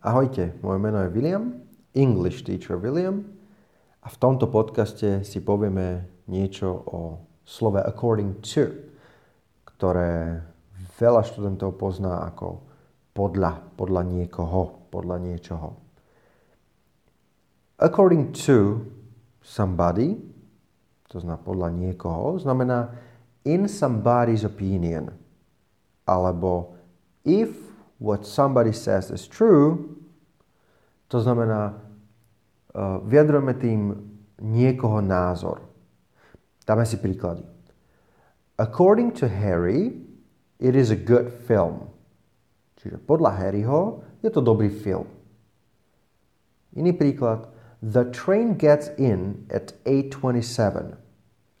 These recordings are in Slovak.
Ahojte, moje meno je William, English teacher William a v tomto podcaste si povieme niečo o slove according to, ktoré veľa študentov pozná ako podľa, podľa niekoho, podľa niečoho. According to somebody, to znamená podľa niekoho, znamená in somebody's opinion, alebo if what somebody says is true, to znamená, uh, vyjadrujeme tým niekoho názor. Dáme si príklady. According to Harry, it is a good film. Čiže podľa Harryho je to dobrý film. Iný príklad. The train gets in at 8.27,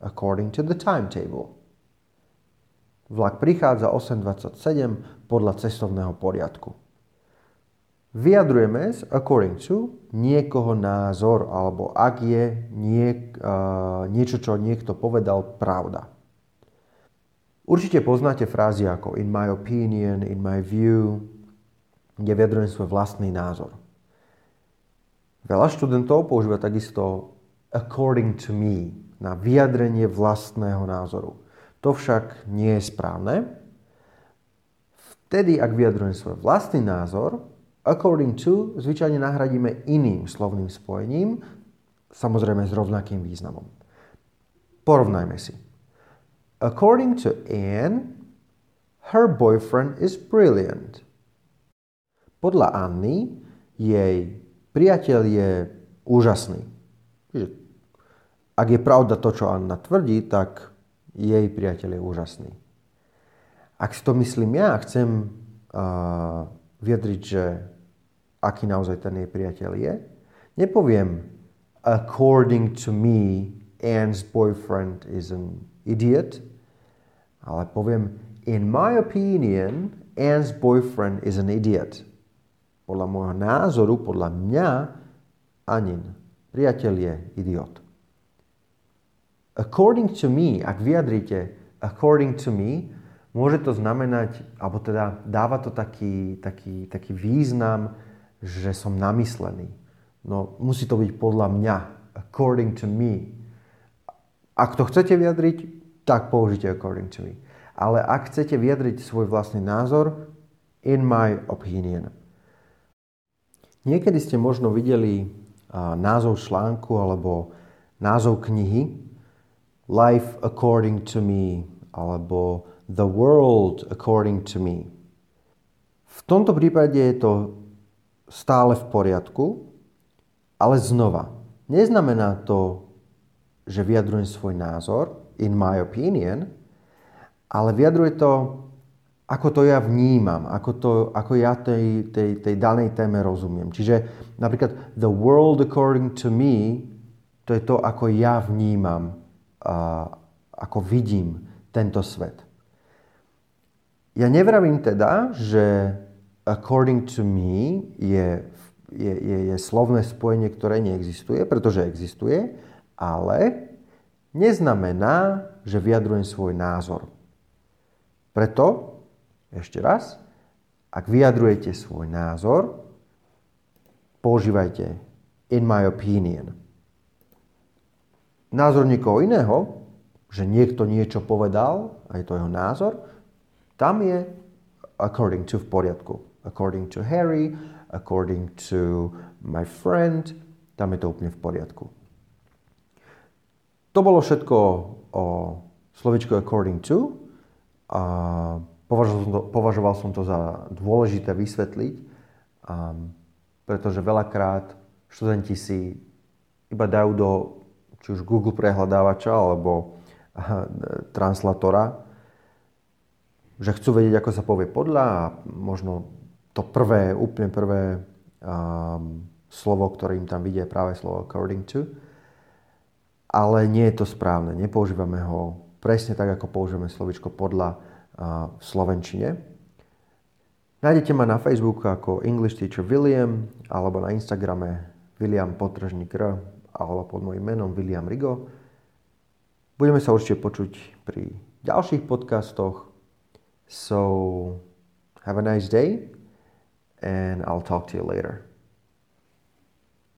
according to the timetable. Vlak prichádza 8.27 podľa cestovného poriadku. Vyjadrujeme according to niekoho názor, alebo ak je nie, uh, niečo, čo niekto povedal, pravda. Určite poznáte frázy ako in my opinion, in my view, kde vyjadrujem svoj vlastný názor. Veľa študentov používa takisto according to me na vyjadrenie vlastného názoru. To však nie je správne. Vtedy, ak vyjadrujem svoj vlastný názor, according to zvyčajne nahradíme iným slovným spojením, samozrejme s rovnakým významom. Porovnajme si. According to Anne, her boyfriend is brilliant. Podľa Anny, jej priateľ je úžasný. ak je pravda to, čo Anna tvrdí, tak jej priateľ je úžasný. Ak si to myslím ja chcem uh, vyjadriť, že aký naozaj ten jej priateľ je, nepoviem according to me, Anne's boyfriend is an idiot, ale poviem in my opinion, Anne's boyfriend is an idiot. Podľa môjho názoru, podľa mňa, Anin priateľ je idiot. According to me, ak vyjadrite according to me, môže to znamenať, alebo teda dáva to taký, taký, taký význam, že som namyslený. No musí to byť podľa mňa, according to me. Ak to chcete vyjadriť, tak použite according to me. Ale ak chcete vyjadriť svoj vlastný názor, in my opinion. Niekedy ste možno videli názov článku alebo názov knihy, life according to me alebo the world according to me. V tomto prípade je to stále v poriadku, ale znova, neznamená to, že vyjadrujem svoj názor, in my opinion, ale vyjadruje to, ako to ja vnímam, ako, to, ako ja tej, tej, tej danej téme rozumiem. Čiže napríklad the world according to me, to je to, ako ja vnímam ako vidím tento svet. Ja nevravím teda, že according to me je, je, je, je slovné spojenie, ktoré neexistuje, pretože existuje, ale neznamená, že vyjadrujem svoj názor. Preto, ešte raz, ak vyjadrujete svoj názor, používajte in my opinion názor niekoho iného, že niekto niečo povedal, a je to jeho názor, tam je according to v poriadku. According to Harry, according to my friend, tam je to úplne v poriadku. To bolo všetko o slovičku according to. A považoval, som to, považoval som to za dôležité vysvetliť, um, pretože veľakrát študenti si iba dajú do či už Google prehľadávača alebo translatora, že chcú vedieť, ako sa povie podľa a možno to prvé, úplne prvé um, slovo, ktoré im tam vidie, práve slovo according to. Ale nie je to správne. Nepoužívame ho presne tak, ako používame slovičko podľa uh, v Slovenčine. Nájdete ma na Facebooku ako English Teacher William alebo na Instagrame William Potržník R alebo pod mojím menom William Rigo. Budeme sa určite počuť pri ďalších podcastoch. So, have a nice day and I'll talk to you later.